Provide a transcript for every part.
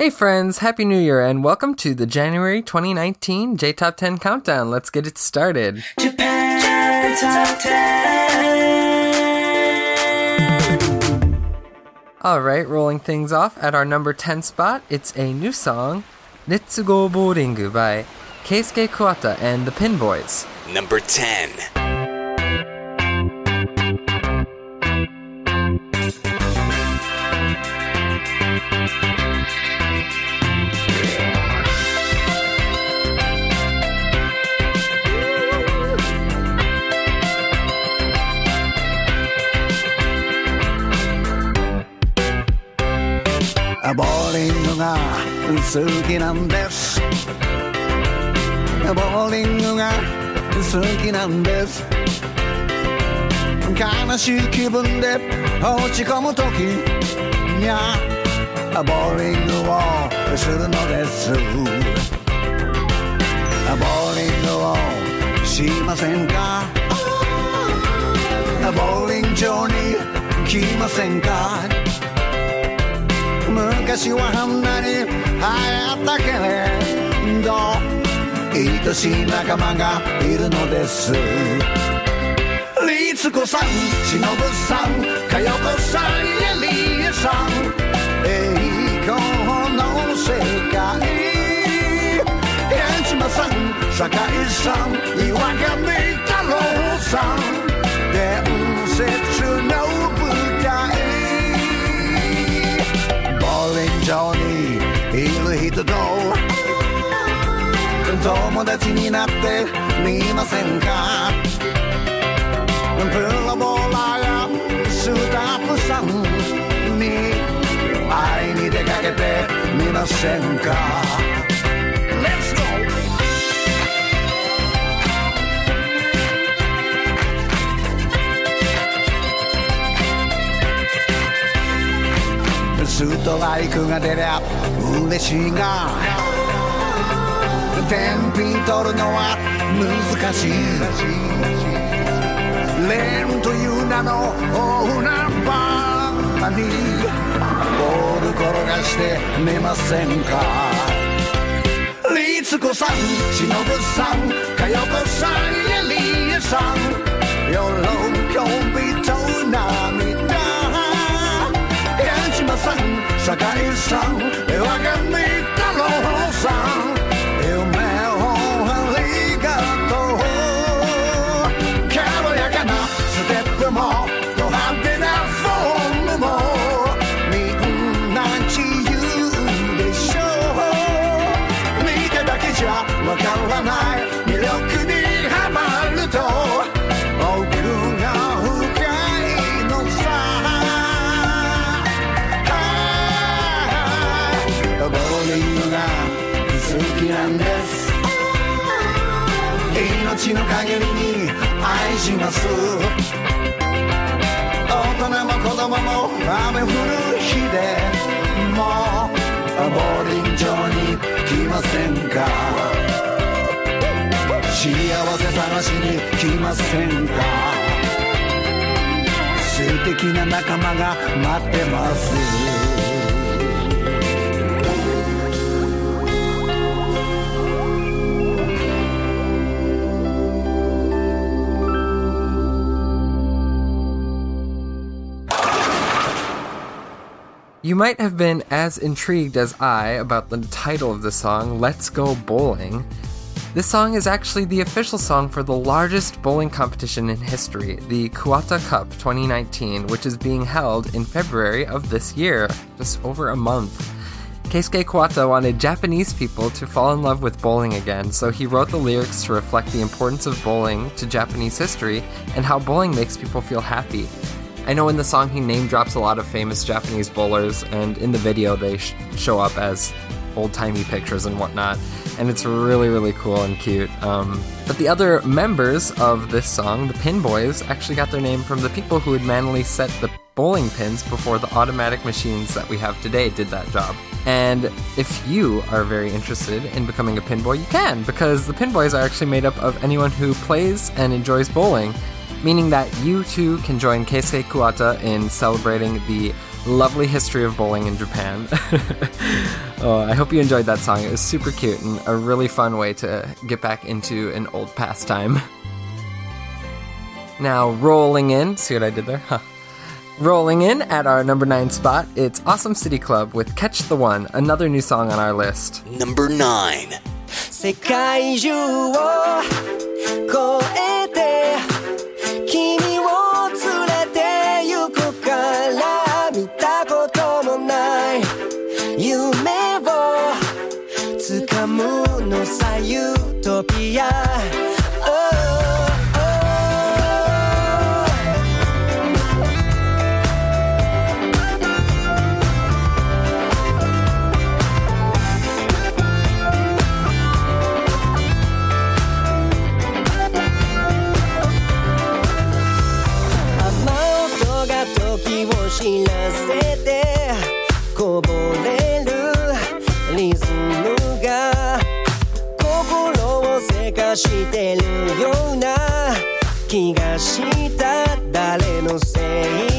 Hey friends, Happy New Year and welcome to the January 2019 J Top 10 Countdown. Let's get it started. Japan Top 10. Alright, rolling things off at our number 10 spot, it's a new song, Let's Go Bowling by Keisuke Kuwata and the Pin Boys. Number 10. 好きなんですボーリングが好きなんです悲しい気分で落ち込む時にゃボーリングをするのですボーリングをしませんかボーリング場に来ませんか昔はあんなに流行ったけれど愛しい仲間がいるのです。律子さん忍さん佳代子さんエリエさん栄光の世界。八島さん酒井さん岩上太郎さん伝説の舞台。ボーリング場にいる人と友達になってみませんか？プロボーラーやスタッフさんに会いに出かけてみませんか？Let's go! ストライクが出りゃ嬉しいが天品取るのは難しい。レンという名の大ナンバー。にボール転がしてみませんか？律子さん忍さん佳代子さんエリエ命の限りに愛します。大人も子供も雨降る日でもボーリン場に来ませんか？幸せ探しに来ませんか？素敵な仲間が待ってます。You might have been as intrigued as I about the title of the song, Let's Go Bowling. This song is actually the official song for the largest bowling competition in history, the Kuwata Cup 2019, which is being held in February of this year, just over a month. Keisuke Kuwata wanted Japanese people to fall in love with bowling again, so he wrote the lyrics to reflect the importance of bowling to Japanese history and how bowling makes people feel happy. I know in the song he name drops a lot of famous Japanese bowlers, and in the video they sh- show up as old timey pictures and whatnot, and it's really, really cool and cute. Um, but the other members of this song, the Pin Boys, actually got their name from the people who would manually set the bowling pins before the automatic machines that we have today did that job. And if you are very interested in becoming a pinboy, you can, because the pinboys are actually made up of anyone who plays and enjoys bowling, meaning that you too can join Keisuke Kuwata in celebrating the lovely history of bowling in Japan. oh, I hope you enjoyed that song. It was super cute and a really fun way to get back into an old pastime. Now, rolling in, see what I did there? Huh. Rolling in at our number nine spot, it's Awesome City Club with Catch the One, another new song on our list. Number nine. 世界中を越えて君を say.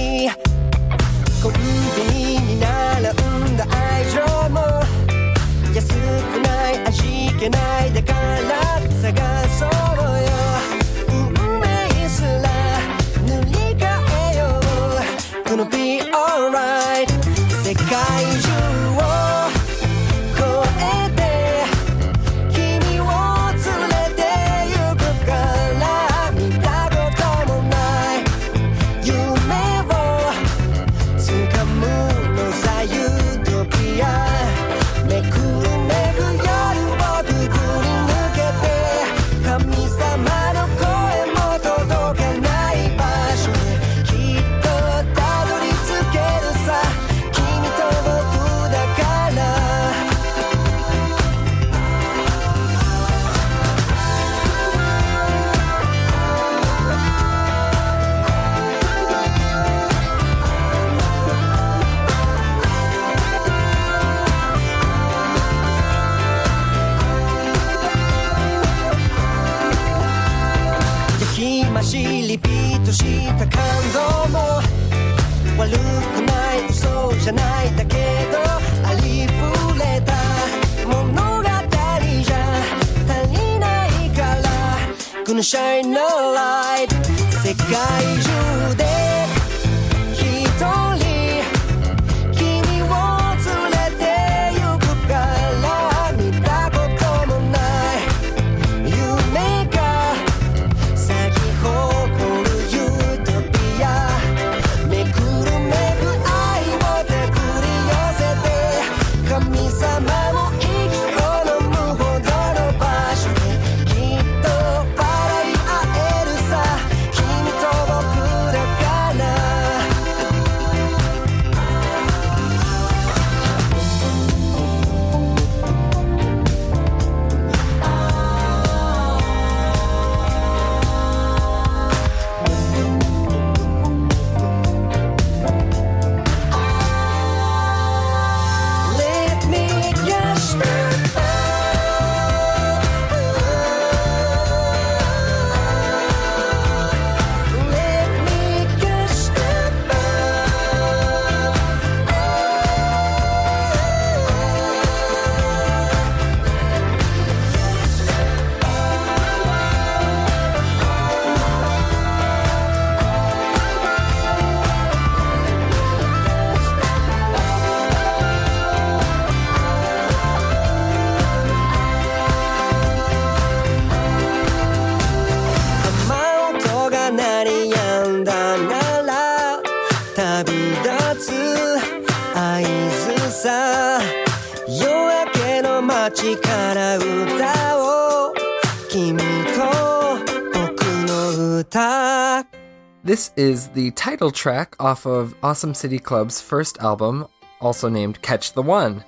This is the title track off of Awesome City Club's first album, also named Catch the One.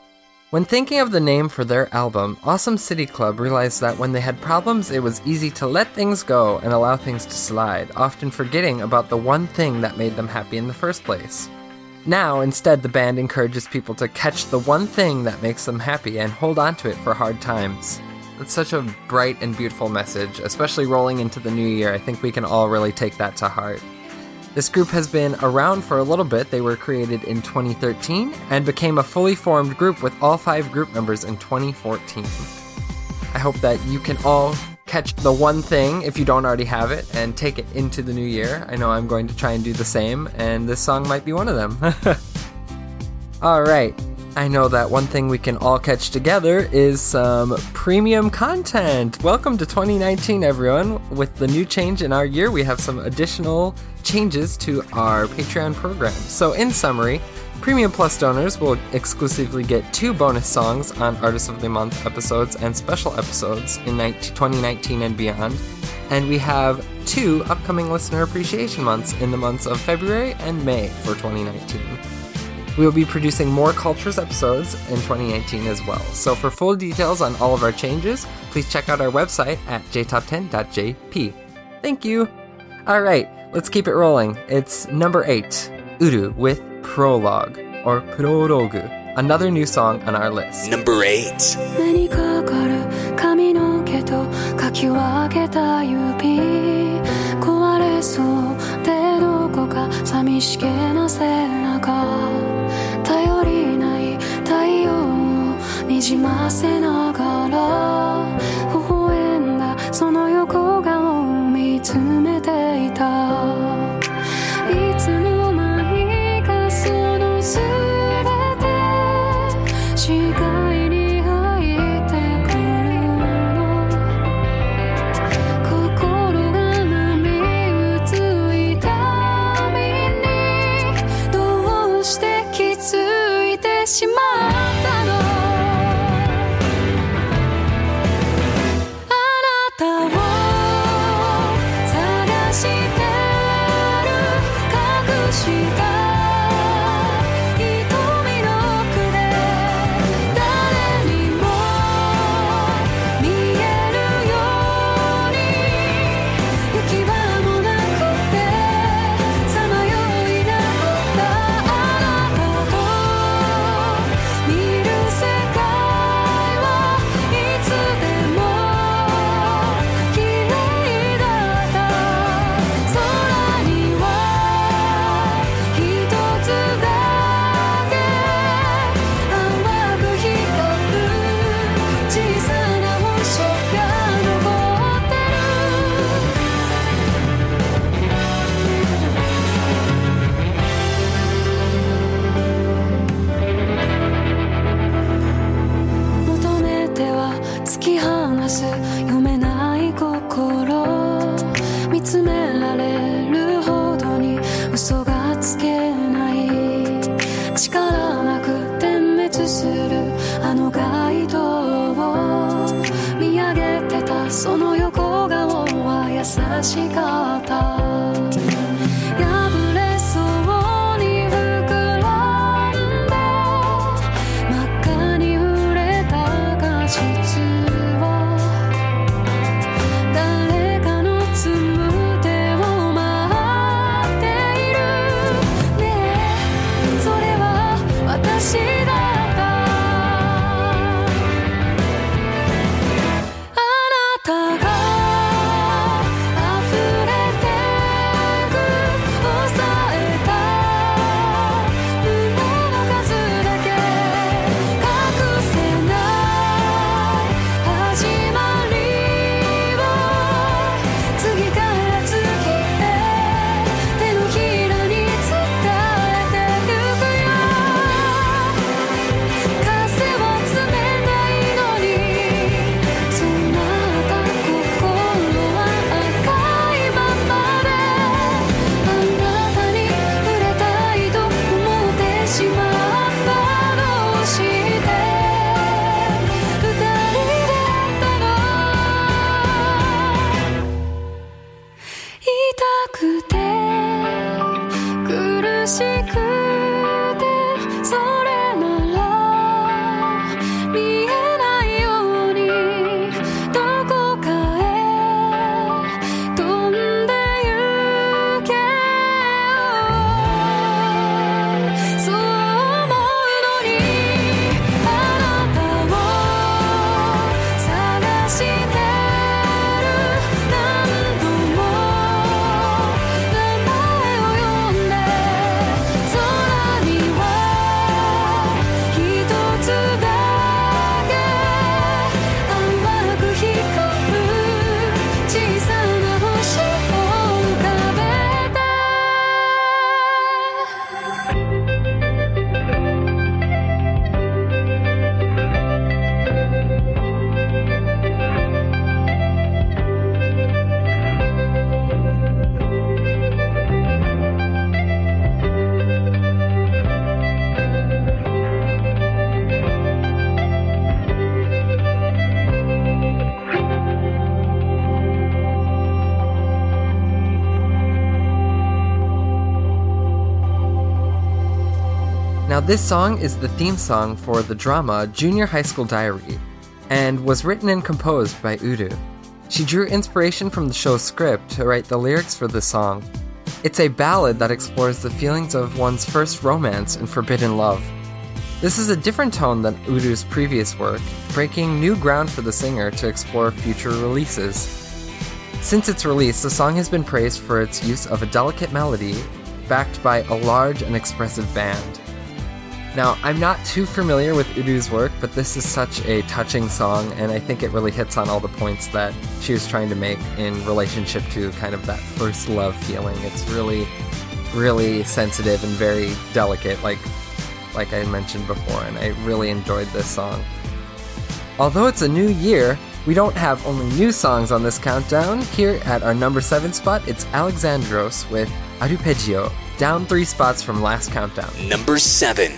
When thinking of the name for their album, Awesome City Club realized that when they had problems, it was easy to let things go and allow things to slide, often forgetting about the one thing that made them happy in the first place. Now, instead, the band encourages people to catch the one thing that makes them happy and hold on to it for hard times. It's such a bright and beautiful message, especially rolling into the new year. I think we can all really take that to heart. This group has been around for a little bit. They were created in 2013 and became a fully formed group with all five group members in 2014. I hope that you can all catch the one thing if you don't already have it and take it into the new year. I know I'm going to try and do the same, and this song might be one of them. all right. I know that one thing we can all catch together is some premium content. Welcome to 2019, everyone. With the new change in our year, we have some additional changes to our Patreon program. So, in summary, Premium Plus donors will exclusively get two bonus songs on Artist of the Month episodes and special episodes in 2019 and beyond. And we have two upcoming listener appreciation months in the months of February and May for 2019. We will be producing more Cultures episodes in 2019 as well. So for full details on all of our changes, please check out our website at jtop10.jp. Thank you. All right, let's keep it rolling. It's number 8, Uru with Prologue or Prologue, another new song on our list. Number 8. 目にかかる髪の毛とかき分けた指壊れそうでどこか寂しげな背中 じませながら微笑んだその横顔を見つめていた。This song is the theme song for the drama Junior High School Diary and was written and composed by Uru. She drew inspiration from the show's script to write the lyrics for this song. It's a ballad that explores the feelings of one's first romance and forbidden love. This is a different tone than Uru's previous work, breaking new ground for the singer to explore future releases. Since its release, the song has been praised for its use of a delicate melody, backed by a large and expressive band. Now, I'm not too familiar with Uru's work, but this is such a touching song, and I think it really hits on all the points that she was trying to make in relationship to kind of that first love feeling. It's really, really sensitive and very delicate, like like I mentioned before, and I really enjoyed this song. Although it's a new year, we don't have only new songs on this countdown. Here at our number 7 spot, it's Alexandros with Arpeggio, down 3 spots from last countdown. Number 7.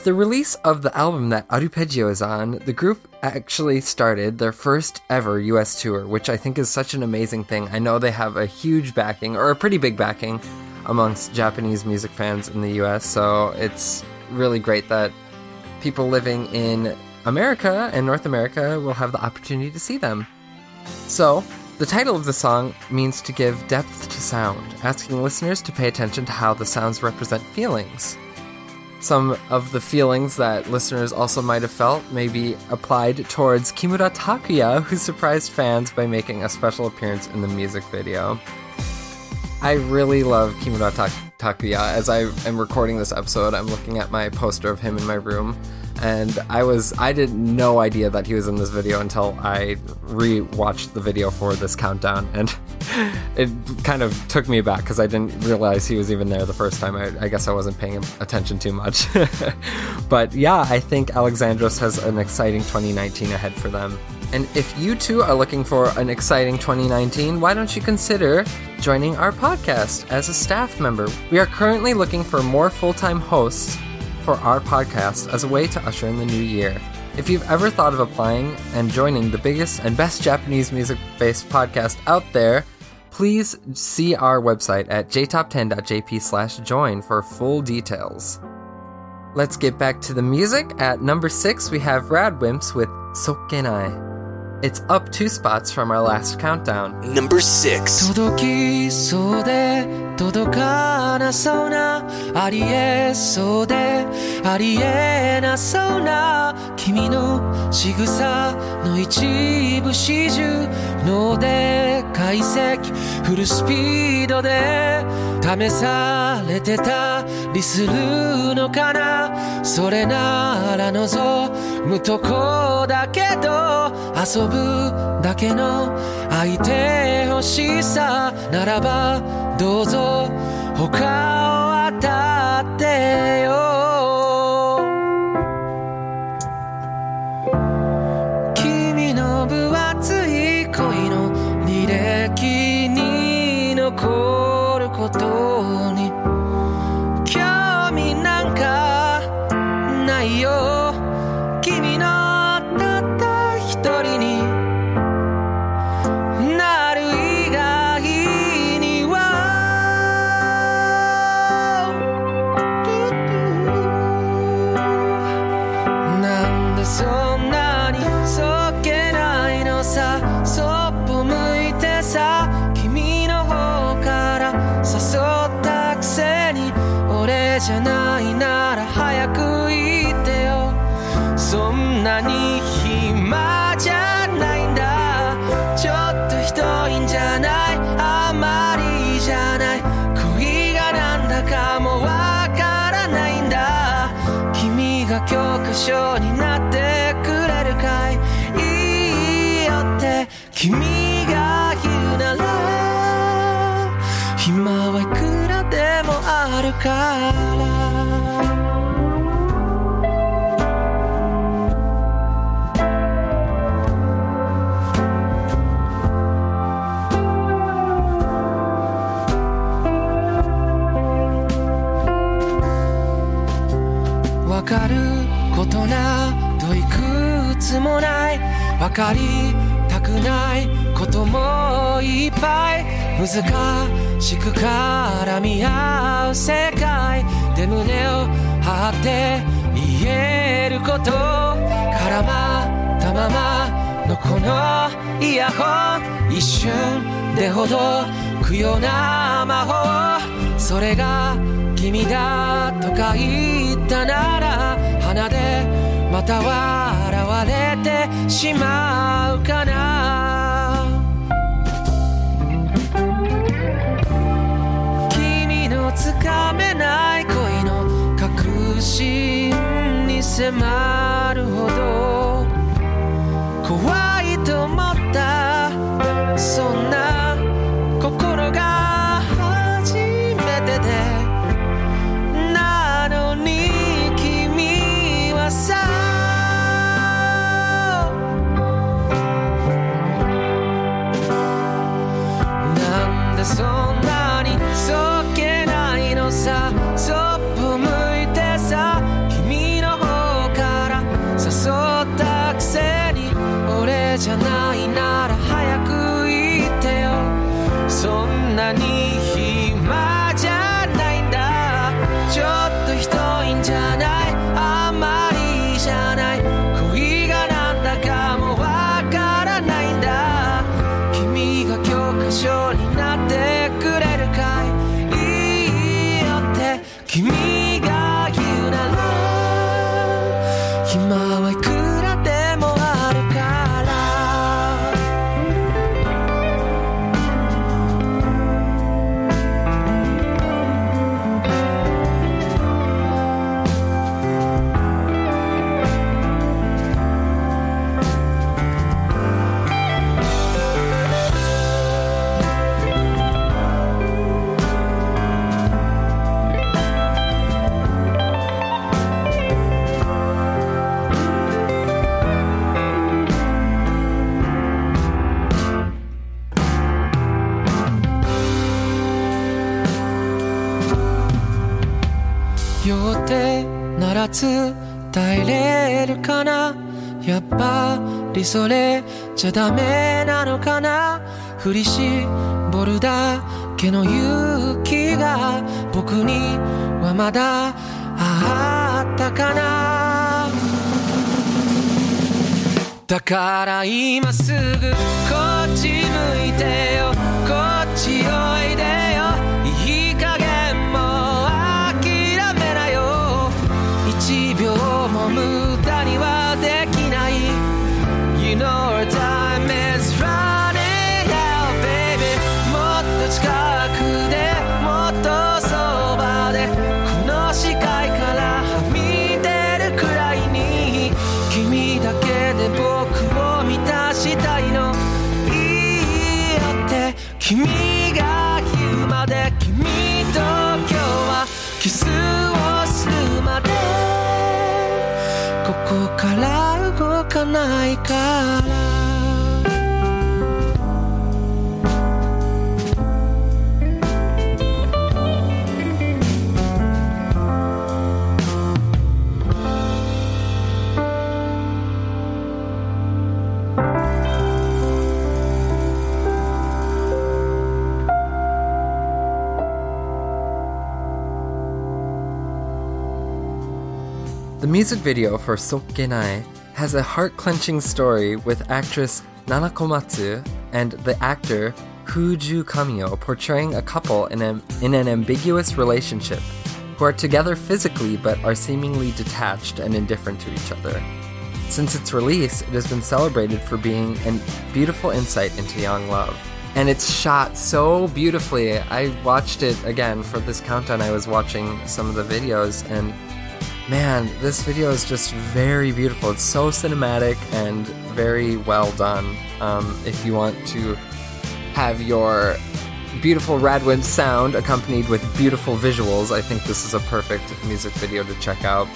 With the release of the album that Arpeggio is on, the group actually started their first ever US tour, which I think is such an amazing thing. I know they have a huge backing, or a pretty big backing, amongst Japanese music fans in the US, so it's really great that people living in America and North America will have the opportunity to see them. So, the title of the song means to give depth to sound, asking listeners to pay attention to how the sounds represent feelings. Some of the feelings that listeners also might have felt may be applied towards Kimura Takuya, who surprised fans by making a special appearance in the music video. I really love Kimura Ta- Takuya. As I am recording this episode, I'm looking at my poster of him in my room, and I was I did no idea that he was in this video until I re-watched the video for this countdown, and it kind of took me back because I didn't realize he was even there the first time. I, I guess I wasn't paying attention too much, but yeah, I think Alexandros has an exciting 2019 ahead for them. And if you too are looking for an exciting 2019, why don't you consider joining our podcast as a staff member? We are currently looking for more full time hosts for our podcast as a way to usher in the new year. If you've ever thought of applying and joining the biggest and best Japanese music based podcast out there, please see our website at jtop10.jp slash join for full details. Let's get back to the music. At number six, we have Radwimps with Sokkenai. It's up two spots from our last countdown. Number 6. 届きそうで届かなそうなありえそうでありえなそうな君の仕草の一部始終脳で解析フルスピードで試されてたりするのかなそれなら望むとこだけど遊ぶだけの相手欲しさならばどうぞ他を当たってよ君の分厚い恋の履歴に残るわかりたくないこともいっぱい難しく絡み合う世界で胸を張って言えること絡まったままのこのイヤホン。一瞬でほどくような魔法それが君だとか言ったなら鼻でまた笑われてしまうかな。君のつかめない恋の確信に迫るほど。怖いと思った。そんな心が初めてで。りそれじゃダメなのかな？振り絞るだけの勇気が僕にはまだあったかな？だから今すぐこっち向いてよ。こっちおいでよ。いい加減もう諦めなよ。一秒も無駄には You know our music video for Sokkenai has a heart clenching story with actress Nana Komatsu and the actor Fuju Kamio portraying a couple in, a, in an ambiguous relationship who are together physically but are seemingly detached and indifferent to each other. Since its release, it has been celebrated for being a beautiful insight into young love. And it's shot so beautifully. I watched it again for this countdown. I was watching some of the videos, and man, this video is just very beautiful. It's so cinematic and very well done. Um, if you want to have your beautiful Radwimps sound accompanied with beautiful visuals, I think this is a perfect music video to check out.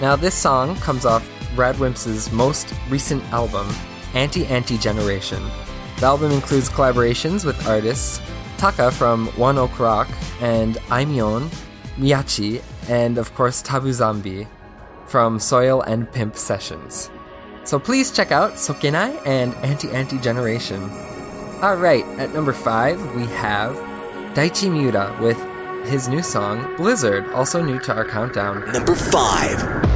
Now, this song comes off Radwimps' most recent album, Anti Anti Generation. The album includes collaborations with artists Taka from One Ok Rock and Aimyon, Miyachi, and of course Tabu Zombie from Soil and Pimp Sessions. So please check out Sokenai and Anti Anti Generation. Alright, at number 5 we have Daichi Miura with his new song, Blizzard, also new to our countdown. Number 5.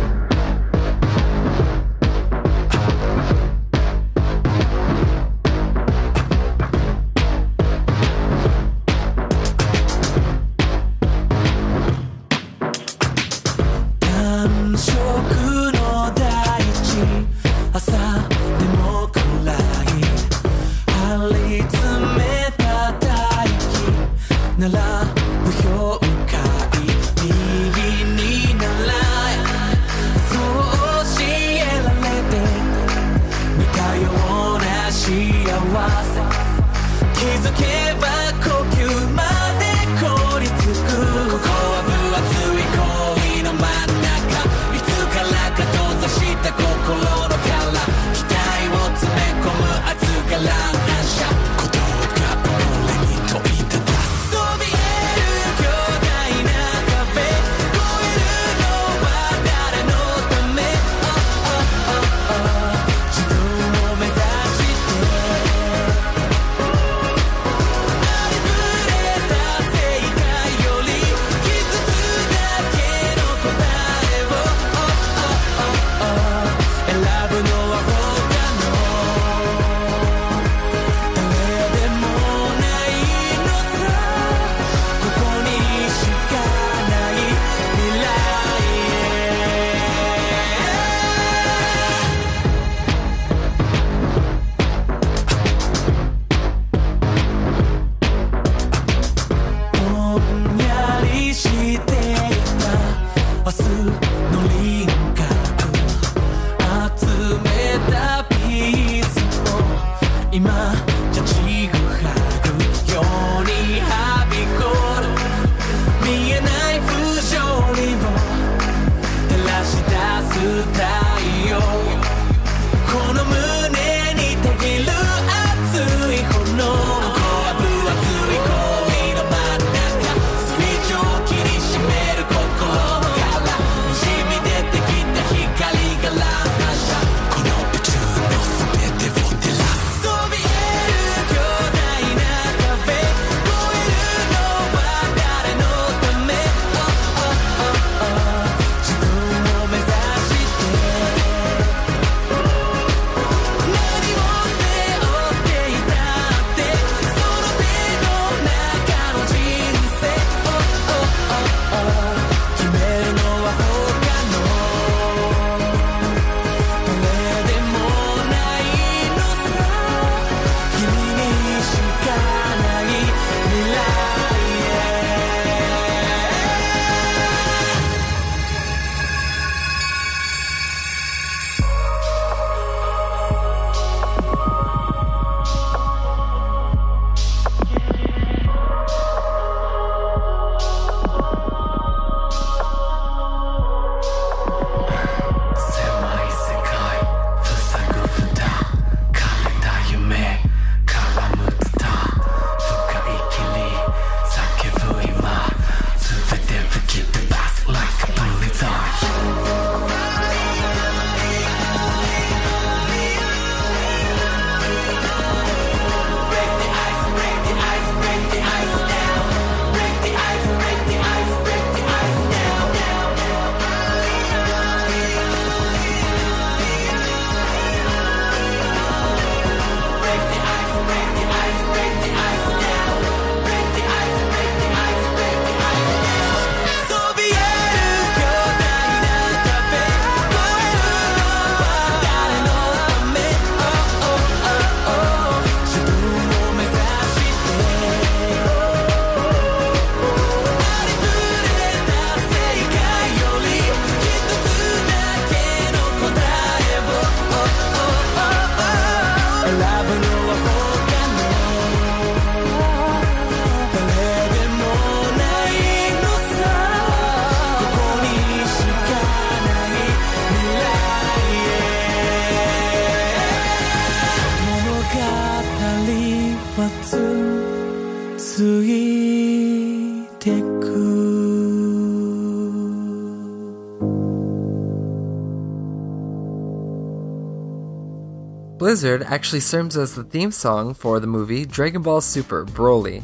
Blizzard actually serves as the theme song for the movie Dragon Ball Super Broly.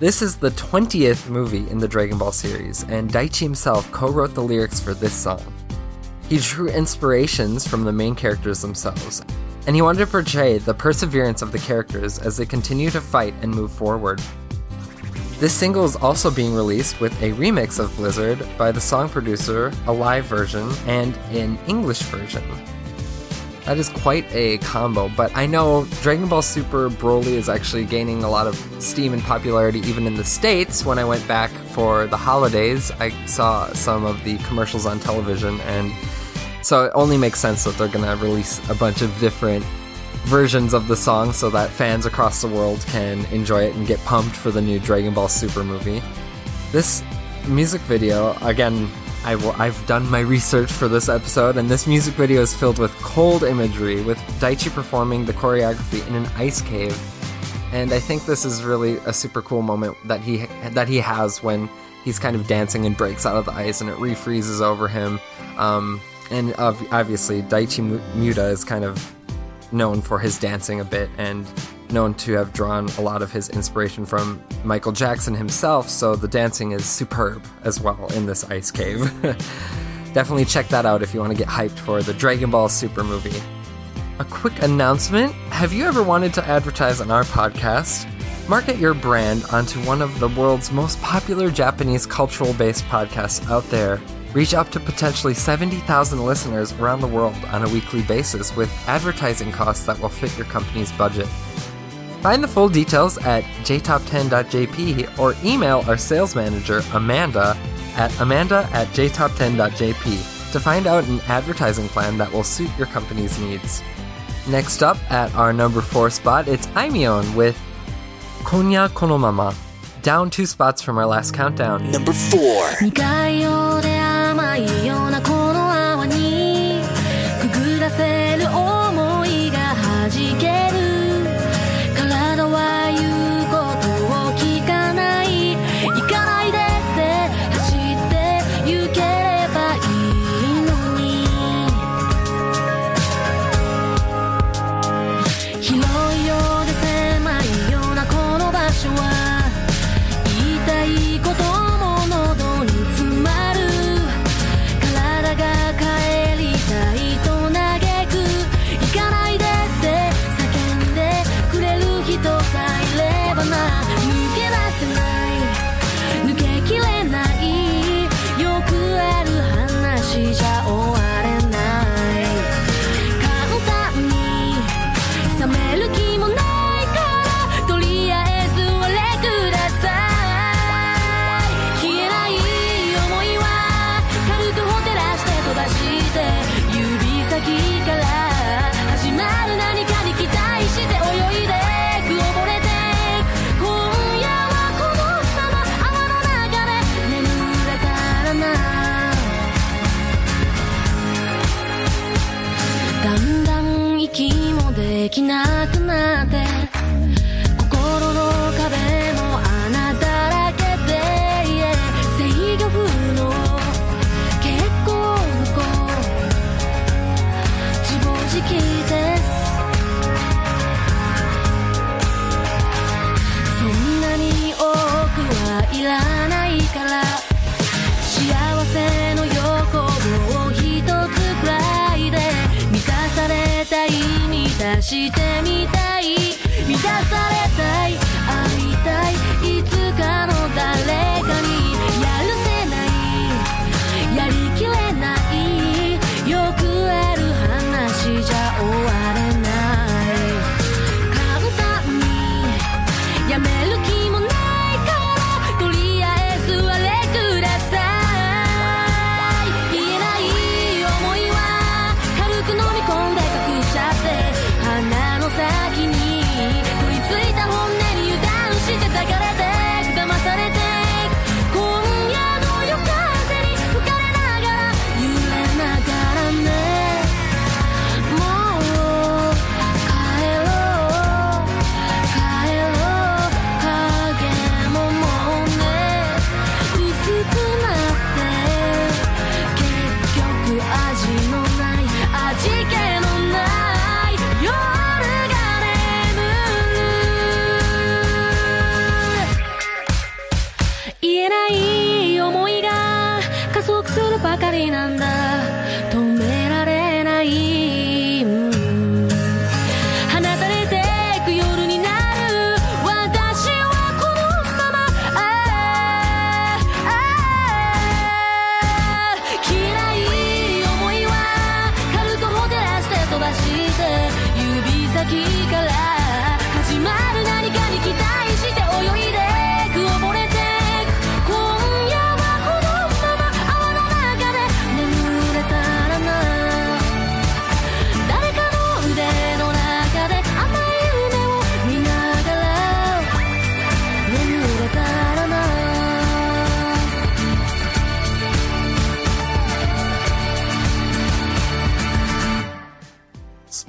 This is the 20th movie in the Dragon Ball series, and Daichi himself co wrote the lyrics for this song. He drew inspirations from the main characters themselves, and he wanted to portray the perseverance of the characters as they continue to fight and move forward. This single is also being released with a remix of Blizzard by the song producer, a live version, and an English version. That is quite a combo, but I know Dragon Ball Super Broly is actually gaining a lot of steam and popularity even in the States. When I went back for the holidays, I saw some of the commercials on television, and so it only makes sense that they're going to release a bunch of different versions of the song so that fans across the world can enjoy it and get pumped for the new Dragon Ball Super movie. This music video, again, I've, I've done my research for this episode, and this music video is filled with cold imagery, with Daichi performing the choreography in an ice cave. And I think this is really a super cool moment that he that he has when he's kind of dancing and breaks out of the ice, and it refreezes over him. Um, and ob- obviously, Daichi Mu- Muda is kind of known for his dancing a bit and known to have drawn a lot of his inspiration from Michael Jackson himself, so the dancing is superb as well in this ice cave. Definitely check that out if you want to get hyped for the Dragon Ball Super movie. A quick announcement Have you ever wanted to advertise on our podcast? Market your brand onto one of the world's most popular Japanese cultural based podcasts out there. Reach up to potentially 70,000 listeners around the world on a weekly basis with advertising costs that will fit your company's budget. Find the full details at jtop10.jp or email our sales manager, Amanda, at amanda at jtop10.jp to find out an advertising plan that will suit your company's needs. Next up at our number four spot, it's Aimyon with Konya Konomama, down two spots from our last countdown. Number four.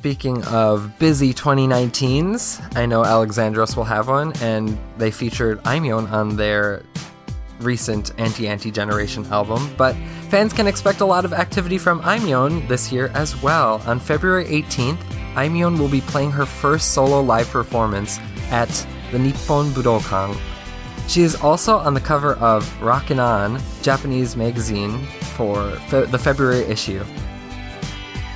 Speaking of busy 2019s, I know Alexandros will have one, and they featured Aimyon on their recent Anti Anti Generation album. But fans can expect a lot of activity from Aimyon this year as well. On February 18th, Aimyon will be playing her first solo live performance at the Nippon Budokan. She is also on the cover of Rockin' On, Japanese magazine, for fe- the February issue.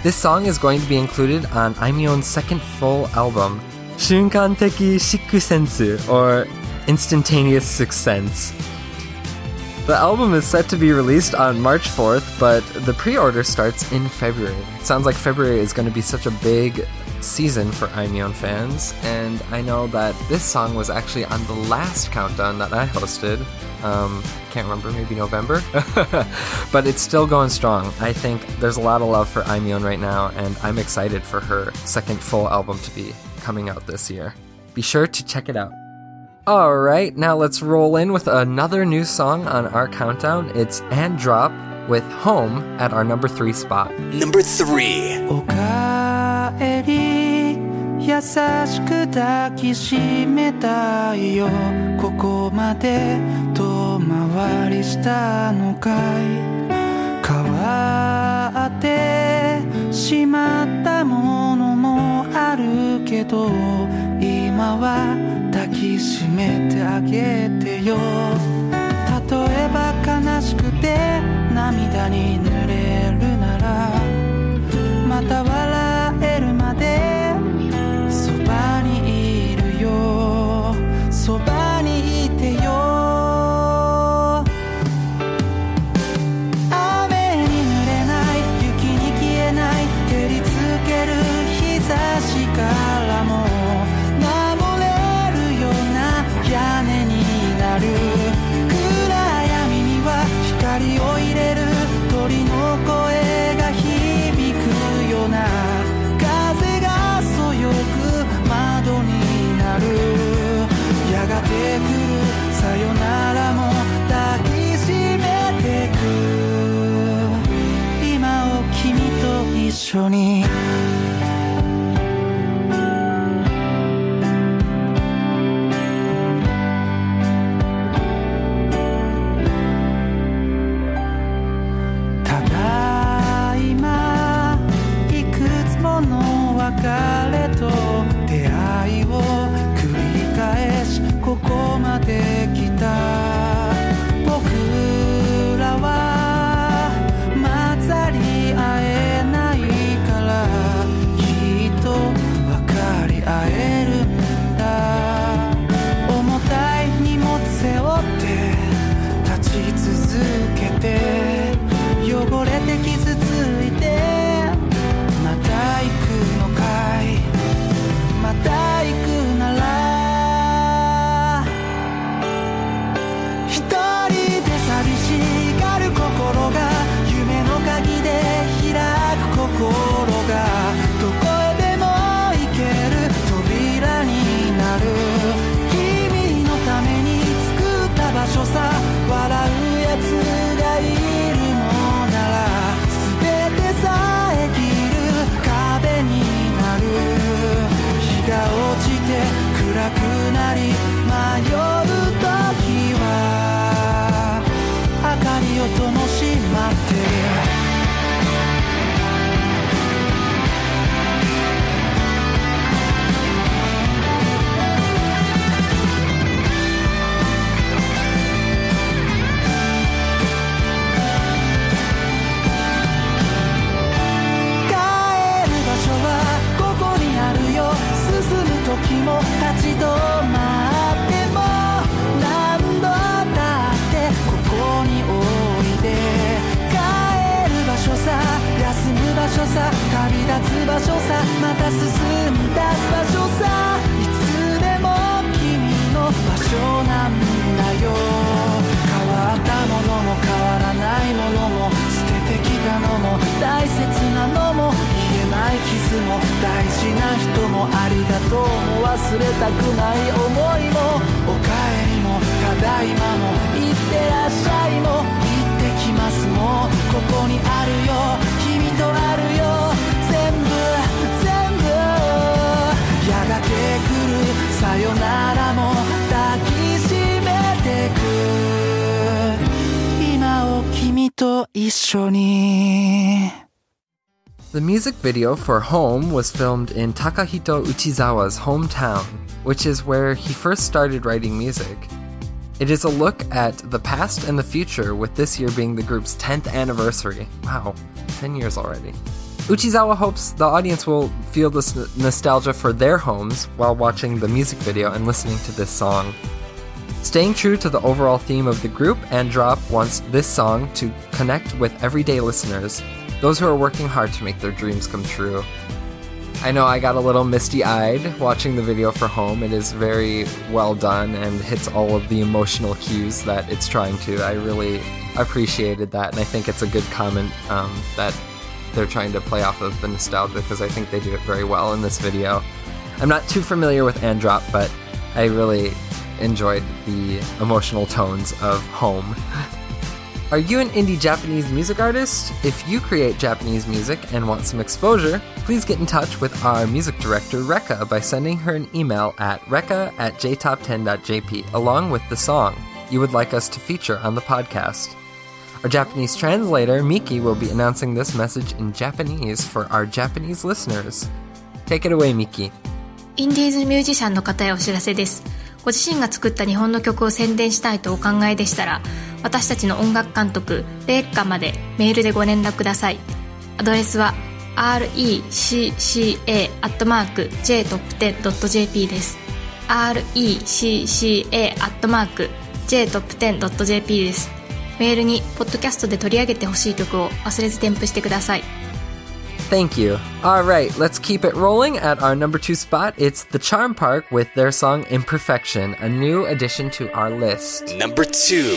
This song is going to be included on Aimyon's second full album, Shunkan Teki Shikusensu, or Instantaneous Sixth Sense. The album is set to be released on March 4th, but the pre order starts in February. It sounds like February is going to be such a big season for Aimyon fans, and I know that this song was actually on the last countdown that I hosted. Um, can't remember, maybe November. but it's still going strong. I think there's a lot of love for Aimyon right now, and I'm excited for her second full album to be coming out this year. Be sure to check it out. All right, now let's roll in with another new song on our countdown. It's Androp with Home at our number three spot. Number three. 優しく抱きしめたいよ。ここまで遠回りしたのかい？変わってしまったものもあるけど今は抱きしめてあげてよ。例えば悲しくて涙に濡れるならまた笑 Bao と一所さまた進み出す場所さ。いつでも君の場所なんだよ。変わったものも変わらないものも捨ててきたのも大切なのも言えないキスも大事な人もありがとうも忘れたくない思いもおかえりもただいまもいってらっしゃいも行ってきますもここにあるよ。君とあやがて来るさよならも抱きしめてく今を君と一緒に The music video for Home was filmed in Takahito Uchizawa's hometown, which is where he first started writing music. It is a look at the past and the future, with this year being the group's 10th anniversary. Wow, 10 years already. Uchizawa hopes the audience will feel this nostalgia for their homes while watching the music video and listening to this song. Staying true to the overall theme of the group, Androp wants this song to connect with everyday listeners, those who are working hard to make their dreams come true. I know I got a little misty eyed watching the video for Home. It is very well done and hits all of the emotional cues that it's trying to. I really appreciated that, and I think it's a good comment um, that they're trying to play off of the nostalgia because I think they do it very well in this video. I'm not too familiar with Androp, but I really enjoyed the emotional tones of Home. Are you an indie Japanese music artist? If you create Japanese music and want some exposure, please get in touch with our music director, Rekka, by sending her an email at rekka at jtop10.jp along with the song you would like us to feature on the podcast. Our Japanese translator, Miki, will be announcing this message in Japanese for our Japanese listeners. Take it away, Miki. インディーズミュージシャンの方へお知らせですご自身が作った日本の曲を宣伝したいとお考えでしたら私たちの音楽監督レッカまでメールでご連絡くださいアドレスは recca.jtop10.jp です recca.jtop10.jp ですメールにポッドキャストで取り上げてほしい曲を忘れず添付してください Thank you. All right, let's keep it rolling. At our number two spot, it's The Charm Park with their song Imperfection, a new addition to our list. Number two.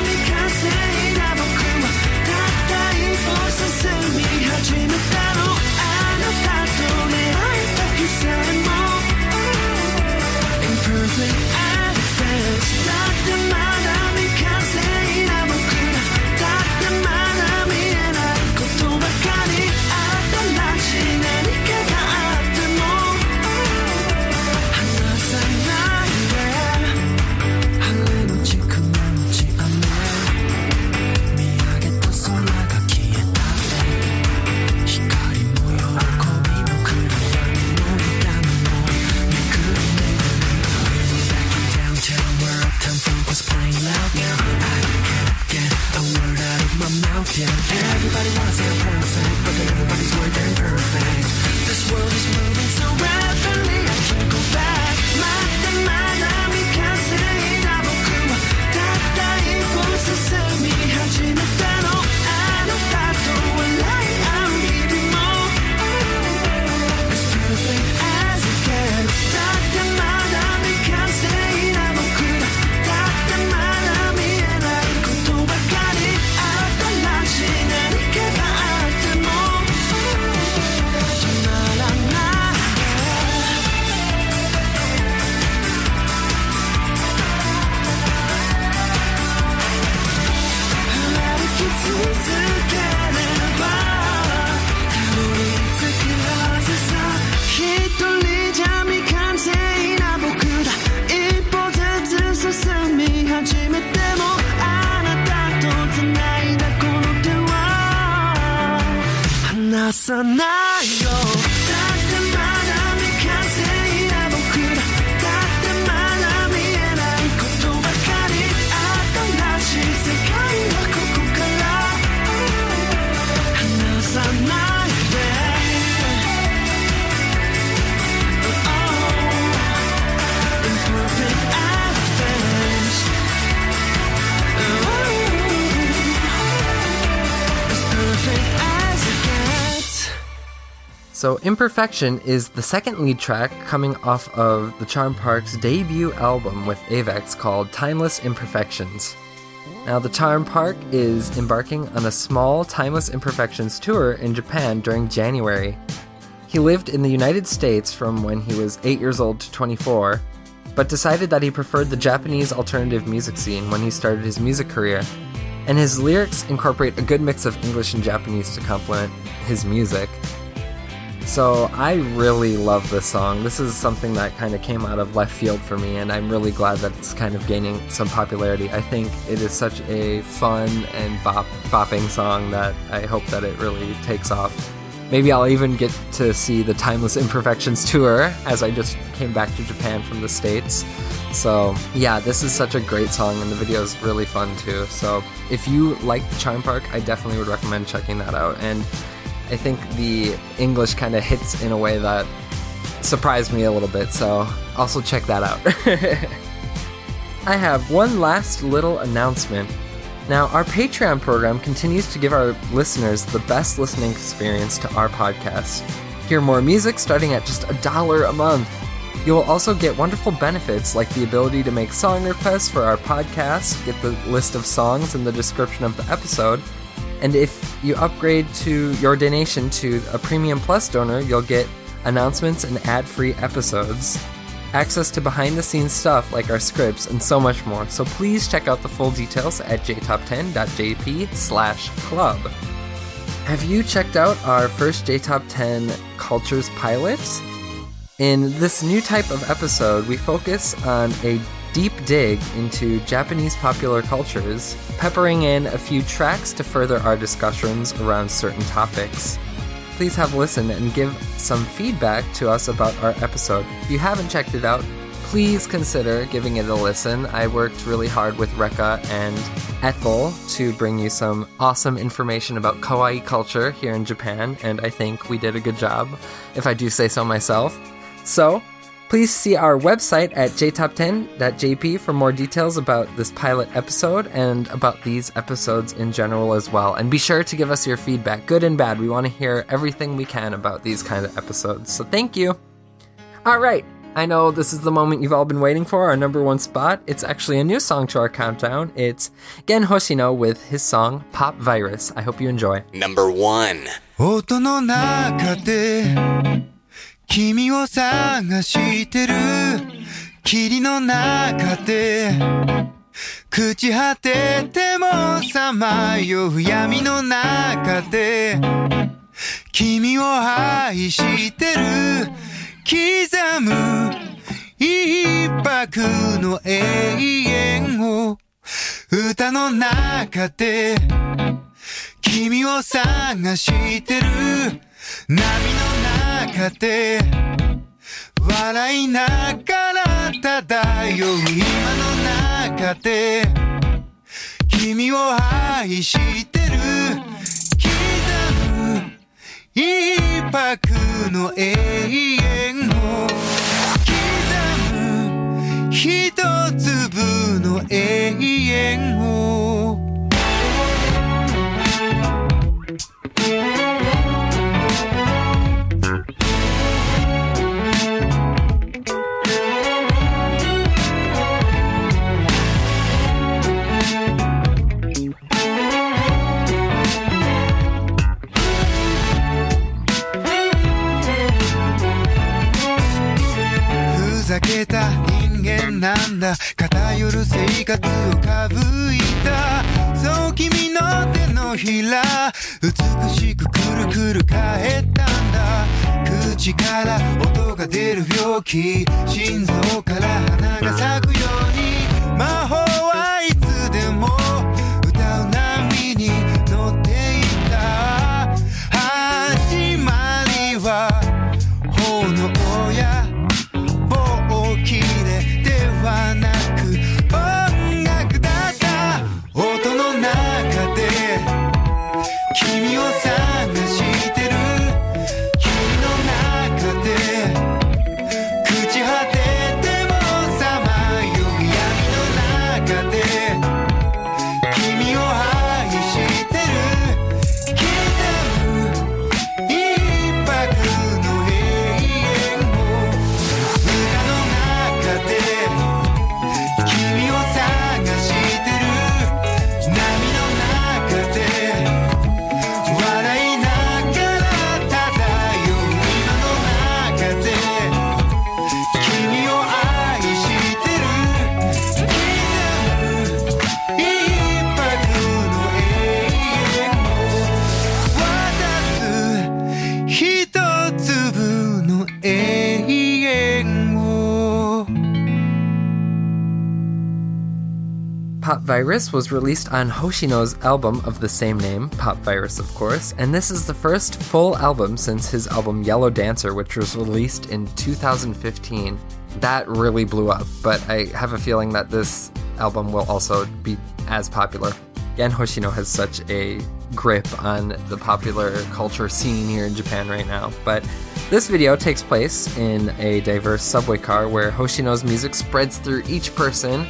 So, Imperfection is the second lead track coming off of the Charm Park's debut album with Avex called Timeless Imperfections. Now, the Charm Park is embarking on a small Timeless Imperfections tour in Japan during January. He lived in the United States from when he was 8 years old to 24, but decided that he preferred the Japanese alternative music scene when he started his music career. And his lyrics incorporate a good mix of English and Japanese to complement his music. So I really love this song. This is something that kind of came out of left field for me, and I'm really glad that it's kind of gaining some popularity. I think it is such a fun and bop bopping song that I hope that it really takes off. Maybe I'll even get to see the Timeless Imperfections tour as I just came back to Japan from the States. So, yeah, this is such a great song, and the video is really fun too. So, if you like the Charm Park, I definitely would recommend checking that out. And I think the English kind of hits in a way that surprised me a little bit, so also check that out. I have one last little announcement. Now, our Patreon program continues to give our listeners the best listening experience to our podcast. Hear more music starting at just a dollar a month. You will also get wonderful benefits like the ability to make song requests for our podcast, get the list of songs in the description of the episode, and if you upgrade to your donation to a Premium Plus donor, you'll get announcements and ad free episodes, access to behind the scenes stuff like our scripts, and so much more. So please check out the full details at jtop10.jp slash club. Have you checked out our first JTop 10 Cultures pilot? In this new type of episode, we focus on a deep dig into Japanese popular cultures, peppering in a few tracks to further our discussions around certain topics. Please have a listen and give some feedback to us about our episode. If you haven't checked it out, please consider giving it a listen. I worked really hard with Rekka and Ethel to bring you some awesome information about kawaii culture here in Japan, and I think we did a good job, if I do say so myself. So, please see our website at jtop10.jp for more details about this pilot episode and about these episodes in general as well. And be sure to give us your feedback, good and bad. We want to hear everything we can about these kind of episodes. So, thank you. All right. I know this is the moment you've all been waiting for, our number one spot. It's actually a new song to our countdown. It's Gen Hoshino with his song Pop Virus. I hope you enjoy. Number one. 君を探してる。霧の中で。朽ち果ててもさまよう闇の中で。君を愛してる。刻む一泊の永遠を。歌の中で。君を探してる。波の中で笑いながら漂う今の中で君を愛してる刻む一泊の永遠を刻む一粒の永遠を。生活をかぶいた。そう君の手のひら美しくくるくる返ったんだ。口から音が出る病気心臓から花が咲くように。魔法はいつでも Virus was released on Hoshino's album of the same name, Pop Virus, of course, and this is the first full album since his album Yellow Dancer, which was released in 2015. That really blew up, but I have a feeling that this album will also be as popular. Gen Hoshino has such a grip on the popular culture scene here in Japan right now. But this video takes place in a diverse subway car where Hoshino's music spreads through each person,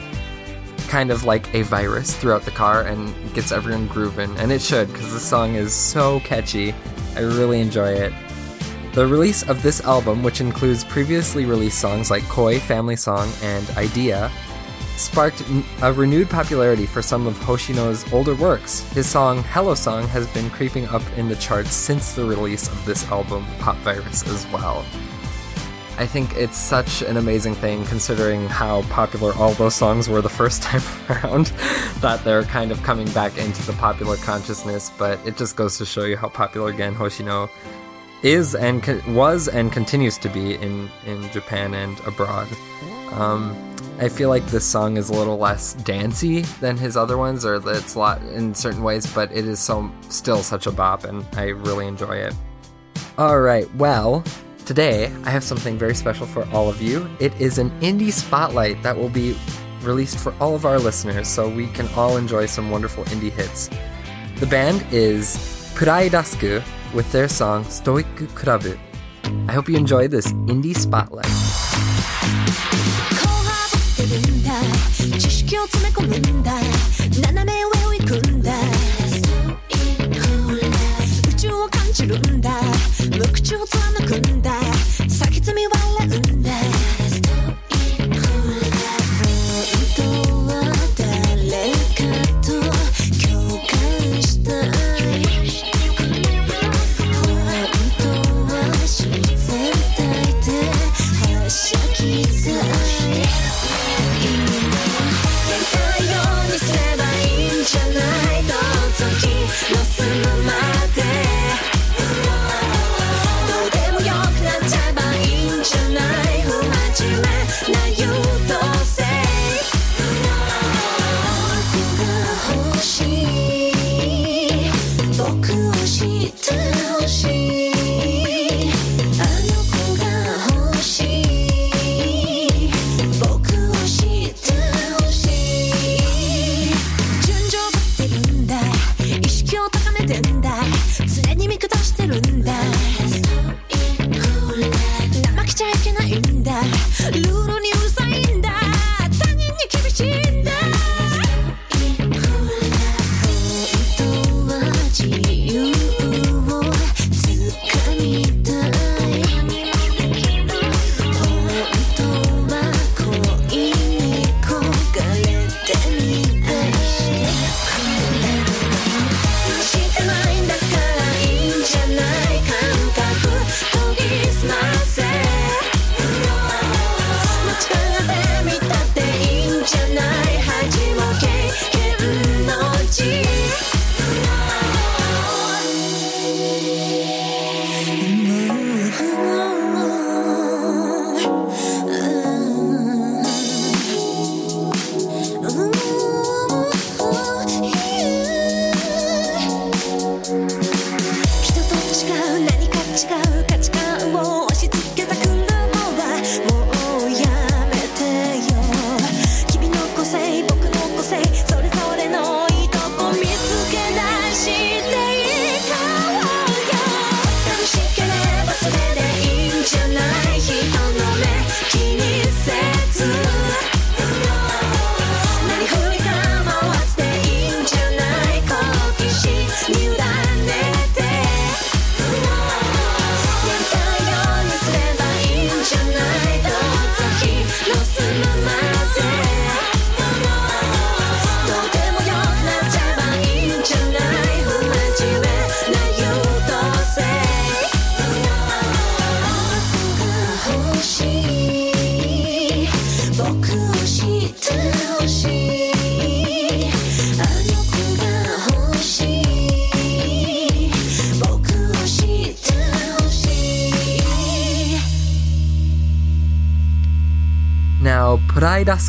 kind of like a virus throughout the car, and gets everyone grooving. And it should, because the song is so catchy. I really enjoy it. The release of this album, which includes previously released songs like Koi, Family Song, and Idea, sparked a renewed popularity for some of Hoshino's older works. His song Hello Song has been creeping up in the charts since the release of this album, Pop Virus, as well. I think it's such an amazing thing considering how popular all those songs were the first time around that they're kind of coming back into the popular consciousness, but it just goes to show you how popular Gen Hoshino is and con- was and continues to be in, in Japan and abroad. Um, I feel like this song is a little less dancey than his other ones, or it's a lot in certain ways, but it is so still such a bop, and I really enjoy it. All right, well, today I have something very special for all of you. It is an indie spotlight that will be released for all of our listeners, so we can all enjoy some wonderful indie hits. The band is Purai Dasku with their song Stoic Club. I hope you enjoy this indie spotlight. 口を貫くんだ。先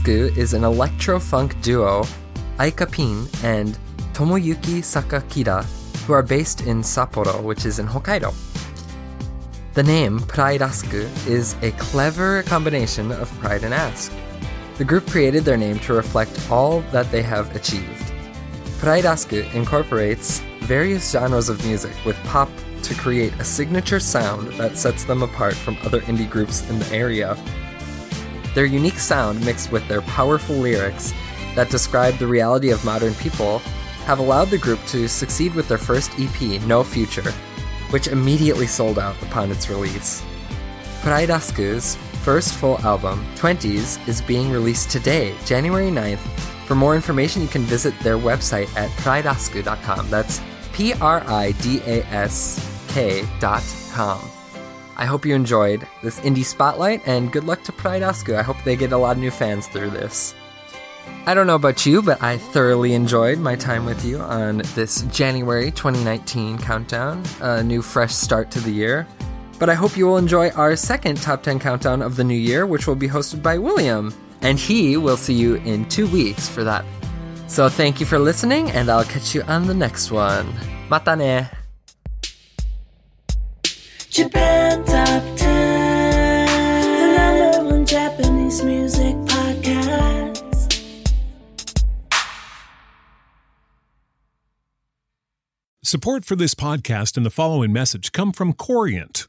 Is an electro funk duo. Aika Pin and Tomoyuki Sakakira, who are based in Sapporo, which is in Hokkaido. The name Pride is a clever combination of pride and ask. The group created their name to reflect all that they have achieved. Pride incorporates various genres of music with pop to create a signature sound that sets them apart from other indie groups in the area. Their unique sound mixed with their powerful lyrics that describe the reality of modern people have allowed the group to succeed with their first EP, No Future, which immediately sold out upon its release. Pridask's first full album, 20s, is being released today, January 9th. For more information, you can visit their website at pridask.com. That's P R I D A S K.com. I hope you enjoyed this indie spotlight, and good luck to Pride. I hope they get a lot of new fans through this. I don't know about you, but I thoroughly enjoyed my time with you on this January 2019 countdown, a new fresh start to the year. But I hope you will enjoy our second top 10 countdown of the new year, which will be hosted by William. And he will see you in two weeks for that. So thank you for listening, and I'll catch you on the next one. Mata ne! Japan Top 10, the number one Japanese music podcast. Support for this podcast and the following message come from Corient.